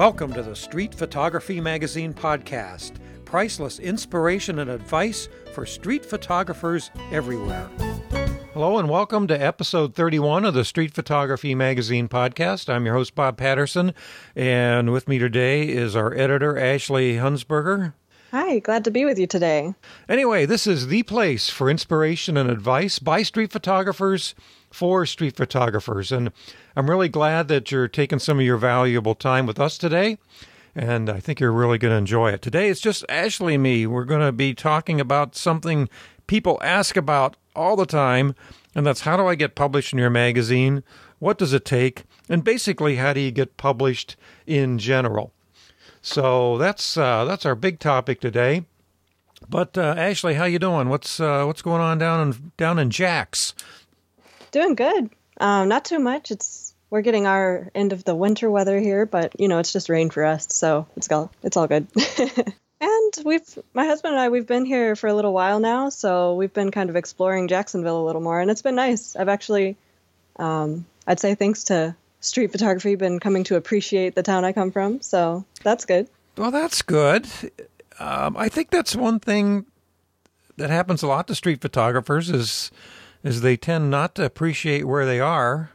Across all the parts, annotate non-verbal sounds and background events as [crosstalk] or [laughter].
Welcome to the Street Photography Magazine podcast. Priceless inspiration and advice for street photographers everywhere. Hello, and welcome to episode 31 of the Street Photography Magazine podcast. I'm your host, Bob Patterson, and with me today is our editor, Ashley Hunsberger. Hi, glad to be with you today. Anyway, this is the place for inspiration and advice by street photographers for street photographers. And I'm really glad that you're taking some of your valuable time with us today. And I think you're really going to enjoy it. Today it's just Ashley and me. We're going to be talking about something people ask about all the time, and that's how do I get published in your magazine? What does it take? And basically, how do you get published in general? So that's uh, that's our big topic today. But uh, Ashley, how you doing? What's uh, what's going on down in down in Jax? Doing good. Um, not too much. It's we're getting our end of the winter weather here, but you know it's just rain for us, so it's all it's all good. [laughs] and we've my husband and I we've been here for a little while now, so we've been kind of exploring Jacksonville a little more, and it's been nice. I've actually, um, I'd say thanks to street photography, been coming to appreciate the town I come from, so that's good. Well, that's good. Um, I think that's one thing that happens a lot to street photographers is is they tend not to appreciate where they are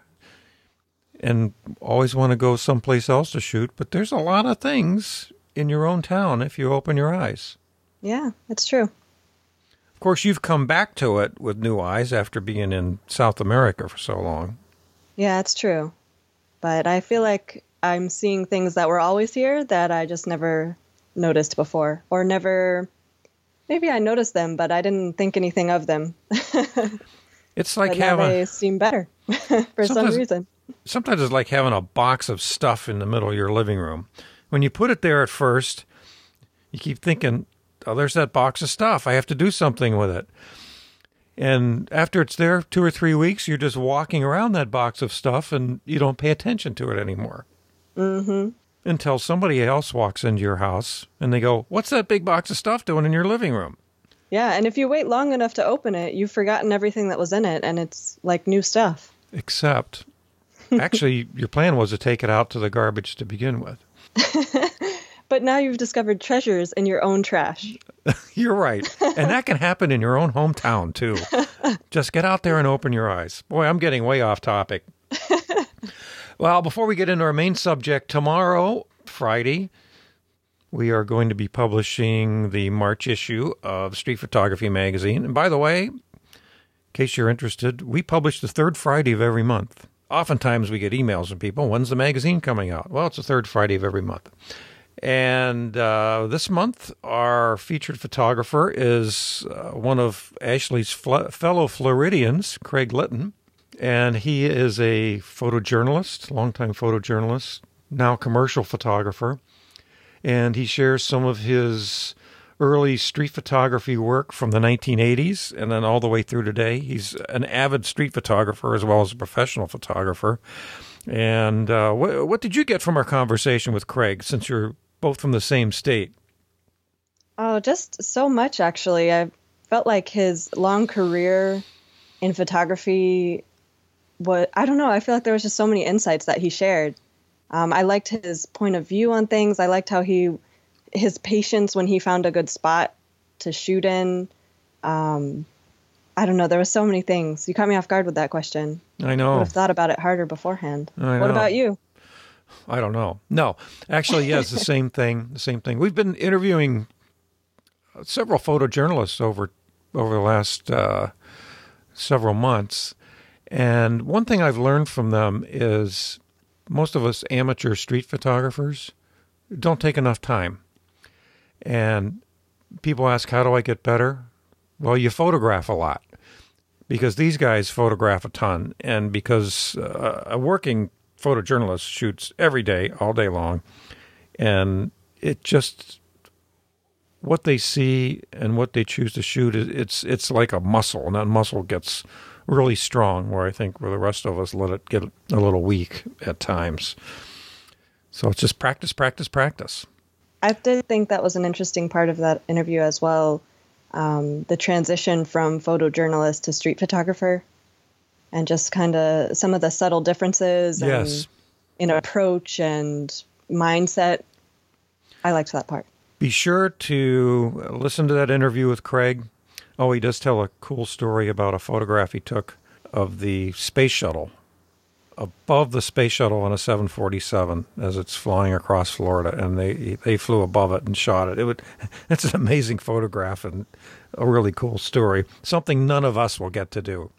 and always want to go someplace else to shoot. But there's a lot of things in your own town if you open your eyes. Yeah, that's true. Of course, you've come back to it with new eyes after being in South America for so long. Yeah, it's true. But I feel like I'm seeing things that were always here that I just never noticed before or never maybe I noticed them, but I didn't think anything of them. [laughs] It's like but having they seem better [laughs] for some reason. sometimes it's like having a box of stuff in the middle of your living room. When you put it there at first, you keep thinking, "Oh, there's that box of stuff. I have to do something with it." And after it's there two or three weeks, you're just walking around that box of stuff, and you don't pay attention to it anymore. Mm-hmm. Until somebody else walks into your house and they go, "What's that big box of stuff doing in your living room?" Yeah, and if you wait long enough to open it, you've forgotten everything that was in it, and it's like new stuff. Except, [laughs] actually, your plan was to take it out to the garbage to begin with. [laughs] But now you've discovered treasures in your own trash. [laughs] You're right. And that can happen in your own hometown, too. Just get out there and open your eyes. Boy, I'm getting way off topic. well, before we get into our main subject, tomorrow, Friday, we are going to be publishing the March issue of Street Photography Magazine. And by the way, in case you're interested, we publish the third Friday of every month. Oftentimes we get emails from people, when's the magazine coming out? Well, it's the third Friday of every month. And uh, this month, our featured photographer is uh, one of Ashley's fl- fellow Floridians, Craig Litten. And he is a photojournalist, longtime photojournalist, now commercial photographer. And he shares some of his early street photography work from the 1980s and then all the way through today. He's an avid street photographer as well as a professional photographer. And uh, wh- what did you get from our conversation with Craig since you're both from the same state? Oh, just so much actually. I felt like his long career in photography what I don't know, I feel like there was just so many insights that he shared. Um, I liked his point of view on things. I liked how he his patience when he found a good spot to shoot in. Um, I don't know. There were so many things. You caught me off guard with that question. I know. Would know. have thought about it harder beforehand. I What know. about you? I don't know. No, actually, yeah, it's the same thing. The same thing. We've been interviewing several photojournalists over over the last uh, several months, and one thing I've learned from them is most of us amateur street photographers don't take enough time. And people ask, "How do I get better?" Well, you photograph a lot because these guys photograph a ton, and because uh, a working photojournalist shoots every day, all day long, and it just what they see and what they choose to shoot is it's it's like a muscle, and that muscle gets really strong. Where I think where the rest of us let it get a little weak at times. So it's just practice, practice, practice. I did think that was an interesting part of that interview as well. Um, the transition from photojournalist to street photographer, and just kind of some of the subtle differences Yes. in, in approach and mindset. I liked that part. Be sure to listen to that interview with Craig. Oh, he does tell a cool story about a photograph he took of the space shuttle above the space shuttle on a 747 as it's flying across Florida, and they they flew above it and shot it. It would [laughs] it's an amazing photograph and a really cool story. Something none of us will get to do.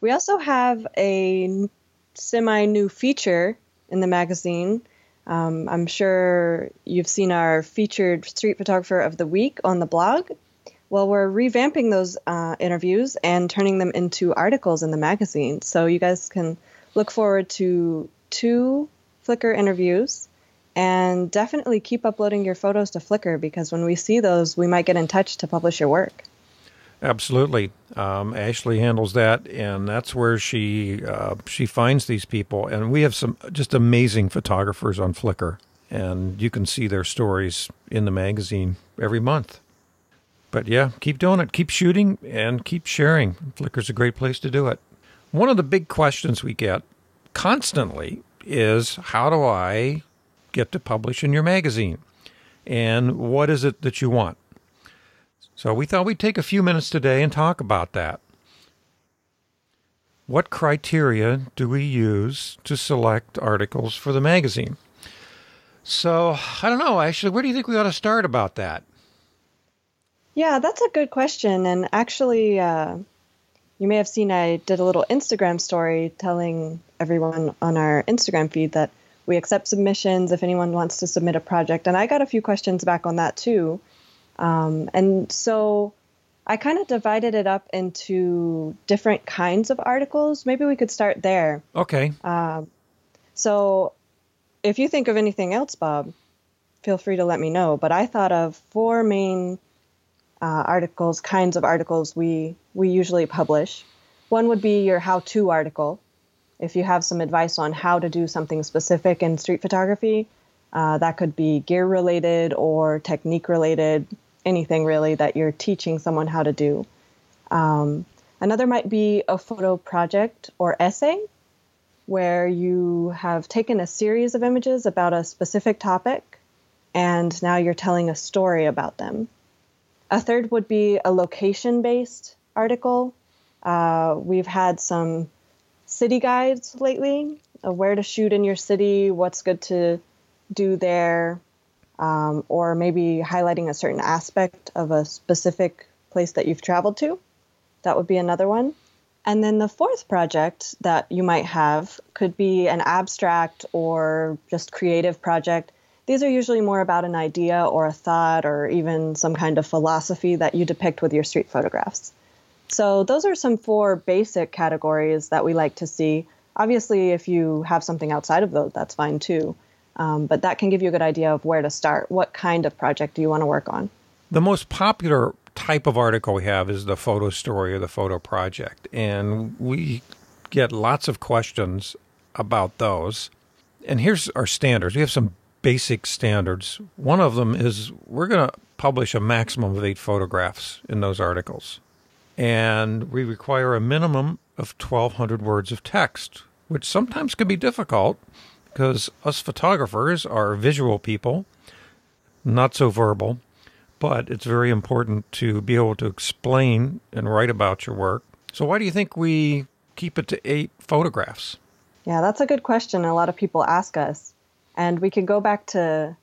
We also have a semi new feature in the magazine. Um, I'm sure you've seen our featured street photographer of the week on the blog. Well, we're revamping those uh, interviews and turning them into articles in the magazine. So you guys can look forward to two Flickr interviews and definitely keep uploading your photos to Flickr because when we see those, we might get in touch to publish your work. Absolutely, um, Ashley handles that, and that's where she uh, she finds these people. And we have some just amazing photographers on Flickr, and you can see their stories in the magazine every month. But yeah, keep doing it, keep shooting, and keep sharing. Flickr's a great place to do it. One of the big questions we get constantly is how do I get to publish in your magazine? And what is it that you want? So we thought we'd take a few minutes today and talk about that. What criteria do we use to select articles for the magazine? So I don't know, actually, where do you think we ought to start about that? Yeah, that's a good question. And actually, uh, you may have seen I did a little Instagram story telling everyone on our Instagram feed that we accept submissions if anyone wants to submit a project. And I got a few questions back on that too. Um, and so I kind of divided it up into different kinds of articles. Maybe we could start there. Okay. Um, so if you think of anything else, Bob, feel free to let me know. But I thought of four main uh, articles, kinds of articles we we usually publish. One would be your how-to article. If you have some advice on how to do something specific in street photography, uh, that could be gear related or technique related, anything really that you're teaching someone how to do. Um, another might be a photo project or essay where you have taken a series of images about a specific topic and now you're telling a story about them. A third would be a location based article. Uh, we've had some city guides lately of where to shoot in your city, what's good to do there, um, or maybe highlighting a certain aspect of a specific place that you've traveled to. That would be another one. And then the fourth project that you might have could be an abstract or just creative project. These are usually more about an idea or a thought or even some kind of philosophy that you depict with your street photographs. So, those are some four basic categories that we like to see. Obviously, if you have something outside of those, that's fine too. Um, but that can give you a good idea of where to start. What kind of project do you want to work on? The most popular type of article we have is the photo story or the photo project. And we get lots of questions about those. And here's our standards we have some basic standards. One of them is we're going to publish a maximum of eight photographs in those articles. And we require a minimum of 1,200 words of text, which sometimes can be difficult because us photographers are visual people, not so verbal, but it's very important to be able to explain and write about your work. So, why do you think we keep it to eight photographs? Yeah, that's a good question. A lot of people ask us. And we can go back to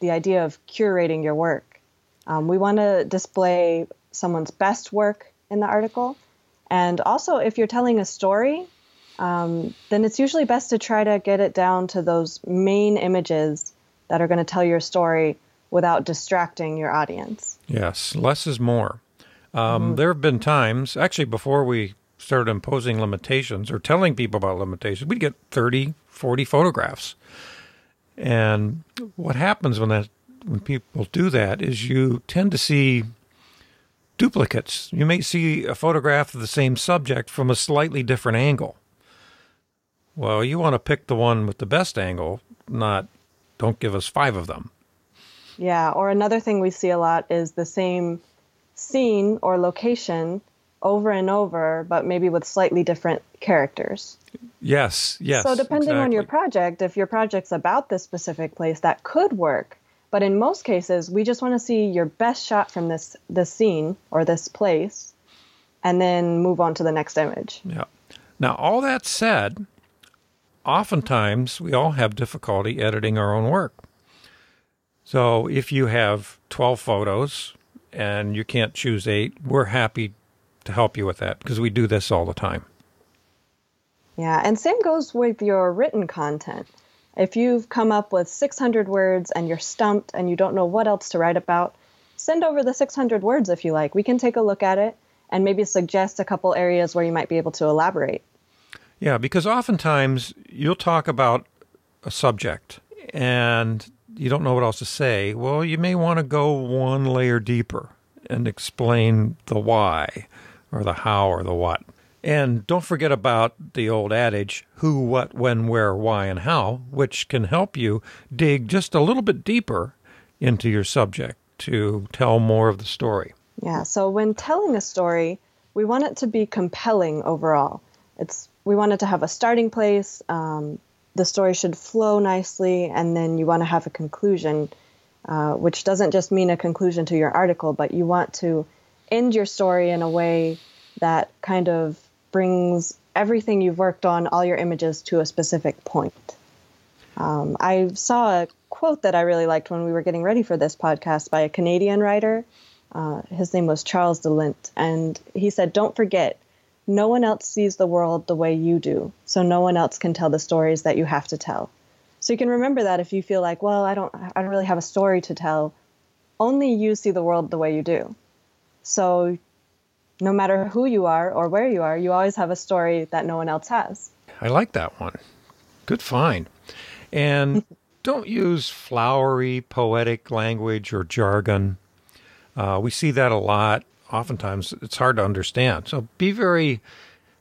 the idea of curating your work. Um, we want to display someone's best work in the article. And also, if you're telling a story, um, then it's usually best to try to get it down to those main images that are going to tell your story without distracting your audience. Yes, less is more. Um, mm-hmm. There have been times, actually, before we started imposing limitations or telling people about limitations, we'd get 30, 40 photographs. And what happens when that when people do that is you tend to see duplicates. You may see a photograph of the same subject from a slightly different angle. Well, you want to pick the one with the best angle, not don't give us five of them. Yeah, or another thing we see a lot is the same scene or location over and over, but maybe with slightly different characters. Yes, yes. So, depending exactly. on your project, if your project's about this specific place, that could work. But in most cases, we just want to see your best shot from this this scene or this place, and then move on to the next image. Yeah. Now, all that said, oftentimes we all have difficulty editing our own work. So if you have 12 photos and you can't choose eight, we're happy to help you with that because we do this all the time. Yeah, and same goes with your written content. If you've come up with 600 words and you're stumped and you don't know what else to write about, send over the 600 words if you like. We can take a look at it and maybe suggest a couple areas where you might be able to elaborate. Yeah, because oftentimes you'll talk about a subject and you don't know what else to say. Well, you may want to go one layer deeper and explain the why or the how or the what. And don't forget about the old adage who, what, when, where, why, and how, which can help you dig just a little bit deeper into your subject to tell more of the story. Yeah, so when telling a story, we want it to be compelling overall. It's we want it to have a starting place. Um, the story should flow nicely, and then you want to have a conclusion, uh, which doesn't just mean a conclusion to your article, but you want to end your story in a way that kind of brings everything you've worked on, all your images, to a specific point. Um, I saw a quote that I really liked when we were getting ready for this podcast by a Canadian writer. Uh, his name was Charles de Lint, and he said, Don't forget, no one else sees the world the way you do, so no one else can tell the stories that you have to tell. So you can remember that if you feel like, well, I don't, I don't really have a story to tell. Only you see the world the way you do. So no matter who you are or where you are, you always have a story that no one else has. I like that one. Good find. And [laughs] don't use flowery, poetic language or jargon. Uh, we see that a lot. Oftentimes, it's hard to understand. So be very,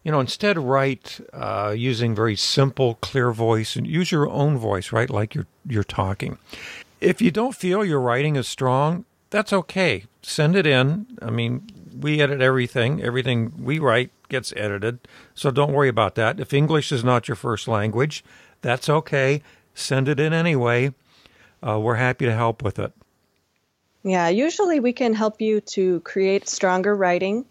you know, instead write uh, using very simple, clear voice and use your own voice, right? Like you're you're talking. If you don't feel your writing is strong, that's okay. Send it in. I mean, we edit everything. Everything we write gets edited. So don't worry about that. If English is not your first language, that's okay. Send it in anyway. Uh, we're happy to help with it. Yeah, usually we can help you to create stronger writing.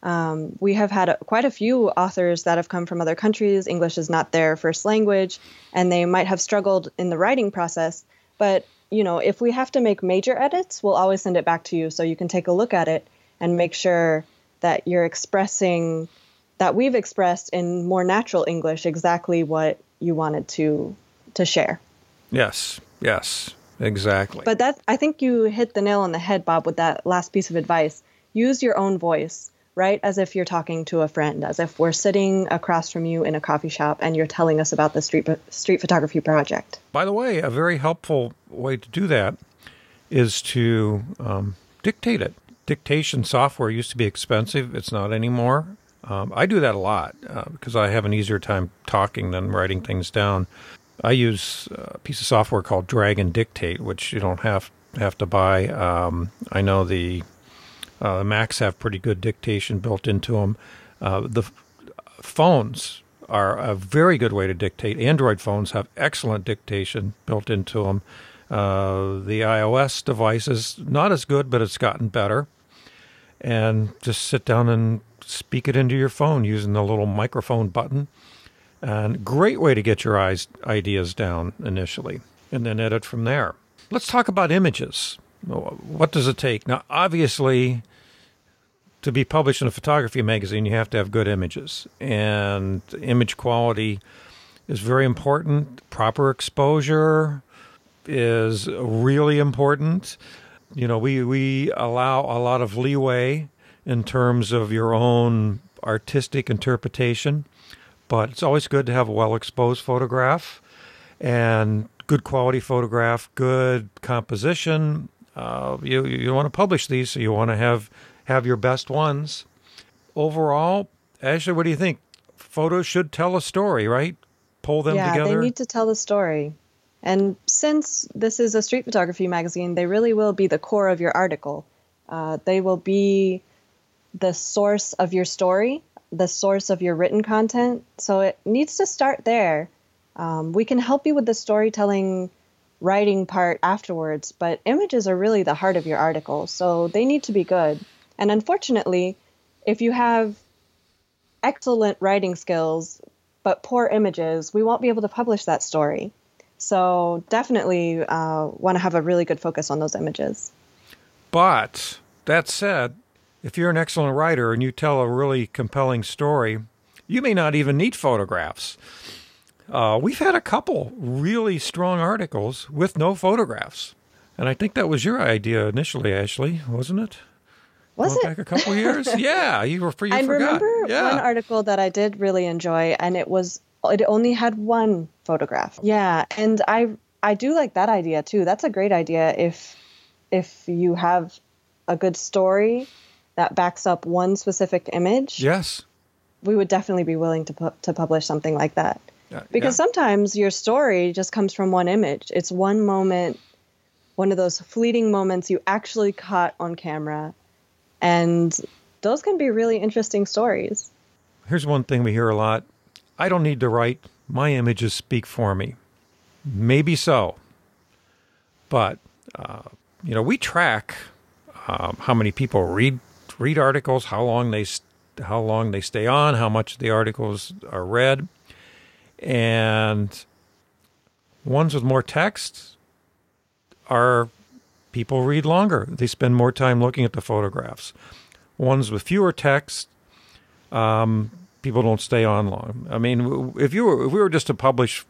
Um, we have had a, quite a few authors that have come from other countries. English is not their first language, and they might have struggled in the writing process. But you know, if we have to make major edits, we'll always send it back to you so you can take a look at it and make sure that you're expressing that we've expressed in more natural English exactly what you wanted to to share. Yes, yes, exactly. But that I think you hit the nail on the head, Bob, with that last piece of advice. Use your own voice, right? As if you're talking to a friend, as if we're sitting across from you in a coffee shop and you're telling us about the street street photography project. By the way, a very helpful way to do that is to um, dictate it. Dictation software used to be expensive; it's not anymore. Um, I do that a lot uh, because I have an easier time talking than writing things down. I use a piece of software called Dragon Dictate, which you don't have have to buy. Um, I know the uh, the Macs have pretty good dictation built into them. Uh, the phones are a very good way to dictate. Android phones have excellent dictation built into them. Uh, the iOS devices not as good, but it's gotten better. And just sit down and speak it into your phone using the little microphone button. And great way to get your eyes, ideas down initially, and then edit from there. Let's talk about images. What does it take? Now, obviously, to be published in a photography magazine, you have to have good images, and image quality is very important. Proper exposure is really important. You know, we, we allow a lot of leeway in terms of your own artistic interpretation, but it's always good to have a well exposed photograph and good quality photograph, good composition. Uh, you you want to publish these, so you want to have have your best ones. Overall, Ashley, what do you think? Photos should tell a story, right? Pull them yeah, together. they need to tell the story. And since this is a street photography magazine, they really will be the core of your article. Uh, they will be the source of your story, the source of your written content. So it needs to start there. Um, we can help you with the storytelling writing part afterwards, but images are really the heart of your article, so they need to be good. And unfortunately, if you have excellent writing skills but poor images, we won't be able to publish that story. So definitely uh, want to have a really good focus on those images. But that said, if you're an excellent writer and you tell a really compelling story, you may not even need photographs. Uh, we've had a couple really strong articles with no photographs. And I think that was your idea initially, Ashley, wasn't it? Was Going it? back a couple years? [laughs] yeah, you were you I forgot. remember yeah. one article that I did really enjoy, and it was it only had one photograph. Yeah, and I I do like that idea too. That's a great idea if if you have a good story that backs up one specific image. yes. We would definitely be willing to pu- to publish something like that. Yeah, Because yeah. sometimes your story just comes from one image. It's one moment, one of those fleeting moments you actually caught on camera. And those can be really interesting stories. Here's one thing we hear a lot I don't need to write, my images speak for me. Maybe so. But, uh, you know, we track um, how many people read read articles, how long they how long they stay on, how much the articles are read, and ones with more text are people read longer. They spend more time looking at the photographs. Ones with fewer text, um, people don't stay on long. I mean, if you were if we were just to publish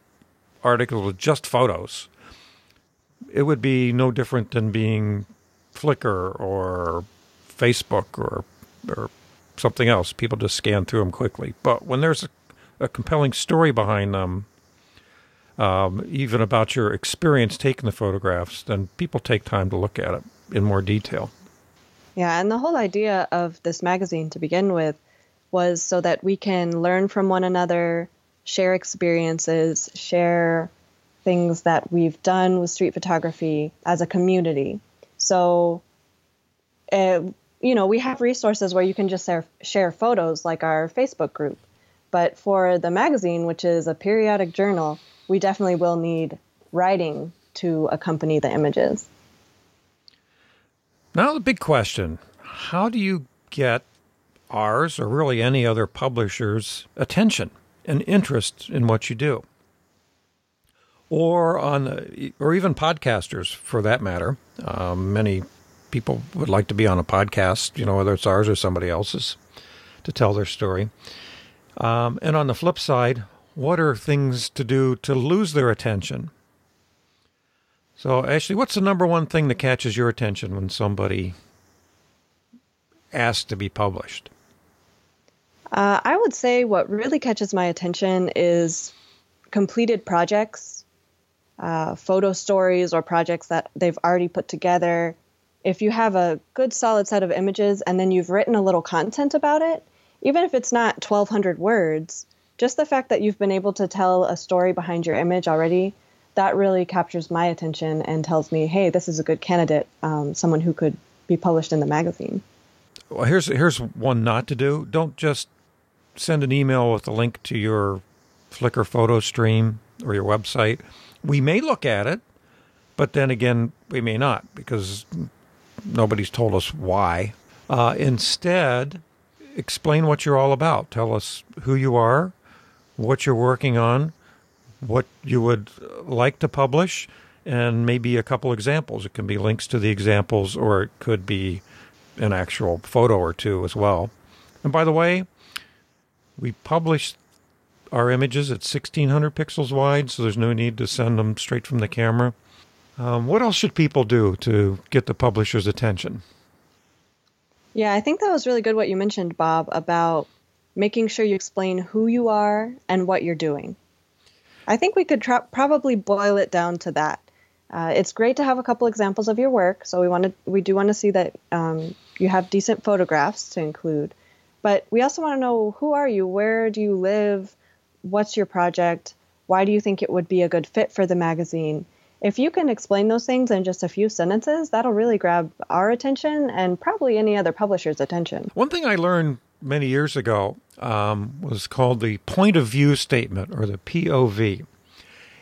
articles with just photos, it would be no different than being Flickr or Facebook or or something else. People just scan through them quickly. But when there's a, a compelling story behind them, um, even about your experience taking the photographs, then people take time to look at it in more detail. Yeah, and the whole idea of this magazine to begin with was so that we can learn from one another, share experiences, share things that we've done with street photography as a community. So, uh, you know, we have resources where you can just share, share photos like our Facebook group. But for the magazine, which is a periodic journal, we definitely will need writing to accompany the images. Now, the big question how do you get ours or really any other publisher's attention and interest in what you do? Or on, or even podcasters for that matter. Um, many people would like to be on a podcast, you know, whether it's ours or somebody else's, to tell their story. Um, and on the flip side, what are things to do to lose their attention? So, Ashley, what's the number one thing that catches your attention when somebody asks to be published? Uh, I would say what really catches my attention is completed projects, uh, photo stories, or projects that they've already put together. If you have a good solid set of images and then you've written a little content about it, even if it's not 1,200 words, just the fact that you've been able to tell a story behind your image already, that really captures my attention and tells me, hey, this is a good candidate, um, someone who could be published in the magazine. Well, here's here's one not to do. Don't just send an email with a link to your Flickr photo stream or your website. We may look at it, but then again, we may not because nobody's told us why. Uh, instead, explain what you're all about. Tell us who you are, what you're working on, what you would like to publish, and maybe a couple examples. It can be links to the examples, or it could be an actual photo or two as well. And by the way, we publish our images at 1600 pixels wide, so there's no need to send them straight from the camera. Um, what else should people do to get the publisher's attention? Yeah, I think that was really good what you mentioned, Bob, about making sure you explain who you are and what you're doing. I think we could probably boil it down to that. Uh, it's great to have a couple examples of your work, so we want to we do want to see that um, you have decent photographs to include, but we also want to know who are you, where do you live, what's your project, why do you think it would be a good fit for the magazine. If you can explain those things in just a few sentences, that'll really grab our attention and probably any other publisher's attention. One thing I learned many years ago um, was called the point of view statement or the POV.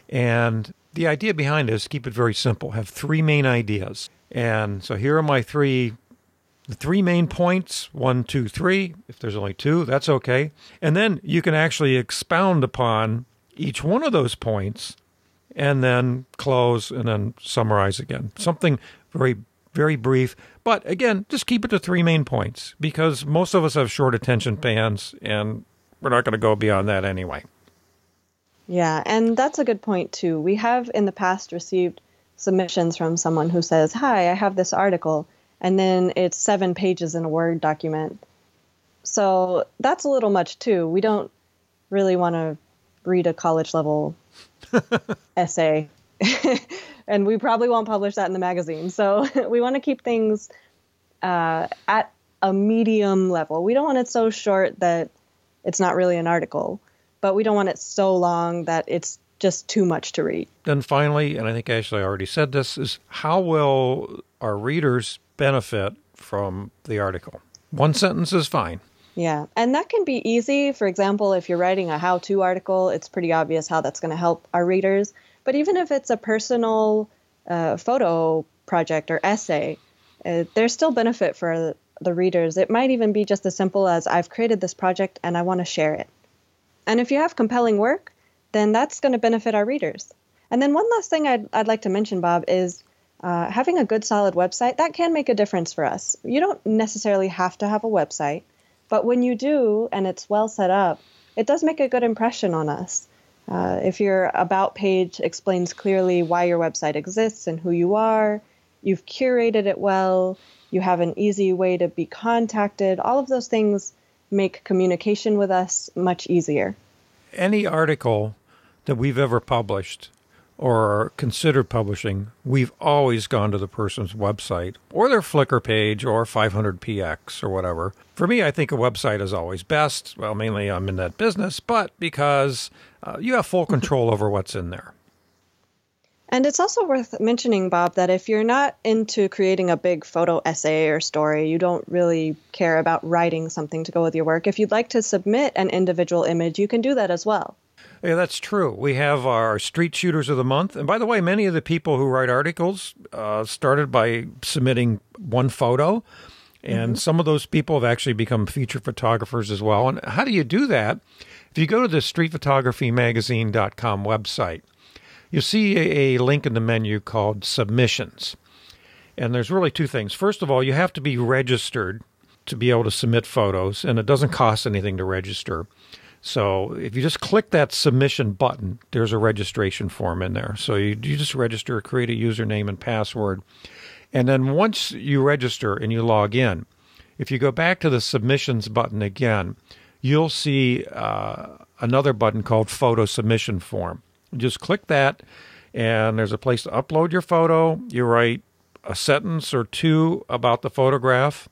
And the idea behind it is keep it very simple. Have three main ideas. And so here are my three the three main points one, two, three. If there's only two, that's okay. And then you can actually expound upon each one of those points and then close and then summarize again. Something very, very brief. But again, just keep it to three main points because most of us have short attention spans and we're not going to go beyond that anyway. Yeah, and that's a good point too. We have in the past received submissions from someone who says, Hi, I have this article, and then it's seven pages in a Word document. So that's a little much too. We don't really want to read a college level [laughs] essay. [laughs] and we probably won't publish that in the magazine. So [laughs] we want to keep things uh, at a medium level. We don't want it so short that it's not really an article, but we don't want it so long that it's just too much to read. Then finally, and I think Ashley already said this, is how will our readers benefit from the article? One sentence is fine. Yeah, and that can be easy. For example, if you're writing a how to article, it's pretty obvious how that's going to help our readers. But even if it's a personal uh, photo project or essay, uh, there's still benefit for the readers. It might even be just as simple as I've created this project and I want to share it. And if you have compelling work, then that's going to benefit our readers. And then one last thing I'd, I'd like to mention, Bob, is uh, having a good, solid website. That can make a difference for us. You don't necessarily have to have a website, but when you do and it's well set up, it does make a good impression on us. Uh, if your About page explains clearly why your website exists and who you are, you've curated it well, you have an easy way to be contacted, all of those things make communication with us much easier. Any article that we've ever published or considered publishing, we've always gone to the person's website or their Flickr page or 500px or whatever. For me, I think a website is always best. Well, mainly I'm in that business, but because uh, you have full control over what's in there. And it's also worth mentioning, Bob, that if you're not into creating a big photo essay or story, you don't really care about writing something to go with your work. If you'd like to submit an individual image, you can do that as well. Yeah, that's true. We have our street shooters of the month. And by the way, many of the people who write articles uh, started by submitting one photo. And mm-hmm. some of those people have actually become feature photographers as well. And how do you do that? If you go to the streetphotographymagazine.com website, you'll see a, a link in the menu called submissions. And there's really two things. First of all, you have to be registered to be able to submit photos, and it doesn't cost anything to register. So if you just click that submission button, there's a registration form in there. So you, you just register, create a username and password. And then once you register and you log in, if you go back to the submissions button again, you'll see uh, another button called photo submission form. just click that, and there's a place to upload your photo. You write a sentence or two about the photograph,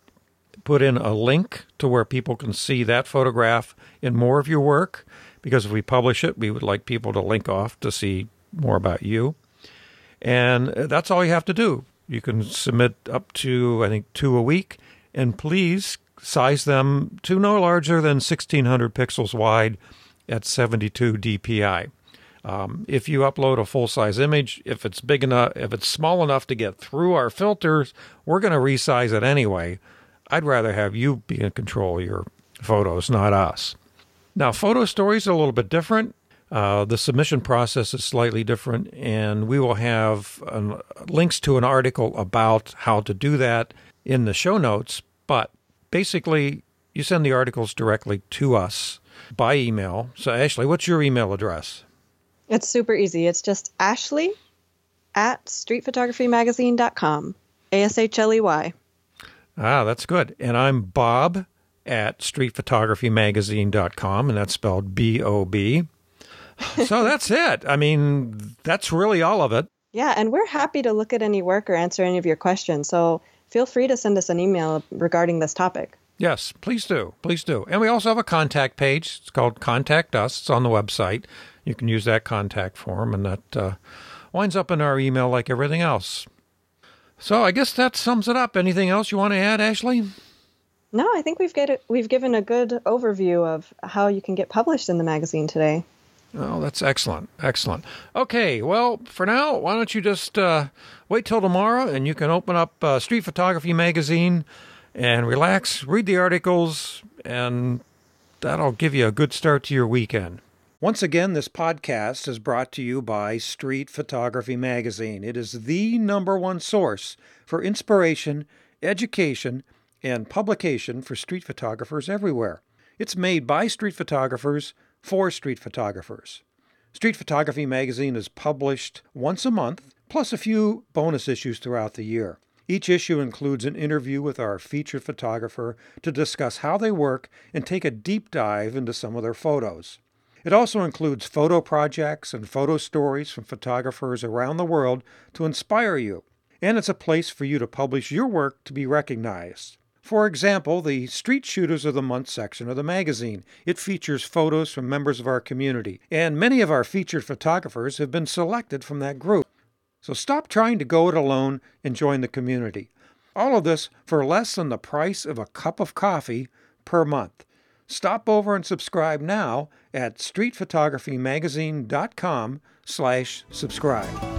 put in a link to where people can see that photograph in more of your work. Because if we publish it, we would like people to link off to see more about you. And that's all you have to do. You can submit up to, I think, two a week. And please size them to no larger than 1600 pixels wide at 72 dpi. Um, if you upload a full size image, if it's big enough, if it's small enough to get through our filters, we're going to resize it anyway. I'd rather have you be in control of your photos, not us. Now, photo stories are a little bit different. Uh, the submission process is slightly different, and we will have um, links to an article about how to do that in the show notes. But basically, you send the articles directly to us by email. So, Ashley, what's your email address? It's super easy. It's just Ashley at streetphotographymagazine.com. A S H L E Y. Ah, that's good. And I'm Bob at streetphotographymagazine.com, and that's spelled B O B. So [laughs] that's it. I mean, that's really all of it. Yeah, and we're happy to look at any work or answer any of your questions. So feel free to send us an email regarding this topic. Yes, please do. Please do. And we also have a contact page. It's called Contact Us. It's on the website. You can use that contact form, and that uh, winds up in our email like everything else. So I guess that sums it up. Anything else you want to add, Ashley? No, I think we've get we've given a good overview of how you can get published in the magazine today. Oh, that's excellent. Excellent. Okay, well, for now, why don't you just uh, wait till tomorrow and you can open up uh, Street Photography Magazine and relax, read the articles, and that'll give you a good start to your weekend. Once again, this podcast is brought to you by Street Photography Magazine. It is the number one source for inspiration, education, and publication for street photographers everywhere. It's made by street photographers for street photographers. Street Photography Magazine is published once a month, plus a few bonus issues throughout the year. Each issue includes an interview with our featured photographer to discuss how they work and take a deep dive into some of their photos. It also includes photo projects and photo stories from photographers around the world to inspire you. And it's a place for you to publish your work to be recognized. For example, the Street Shooters of the Month section of the magazine. It features photos from members of our community, and many of our featured photographers have been selected from that group. So stop trying to go it alone and join the community. All of this for less than the price of a cup of coffee per month. Stop over and subscribe now at streetphotographymagazine.com slash subscribe.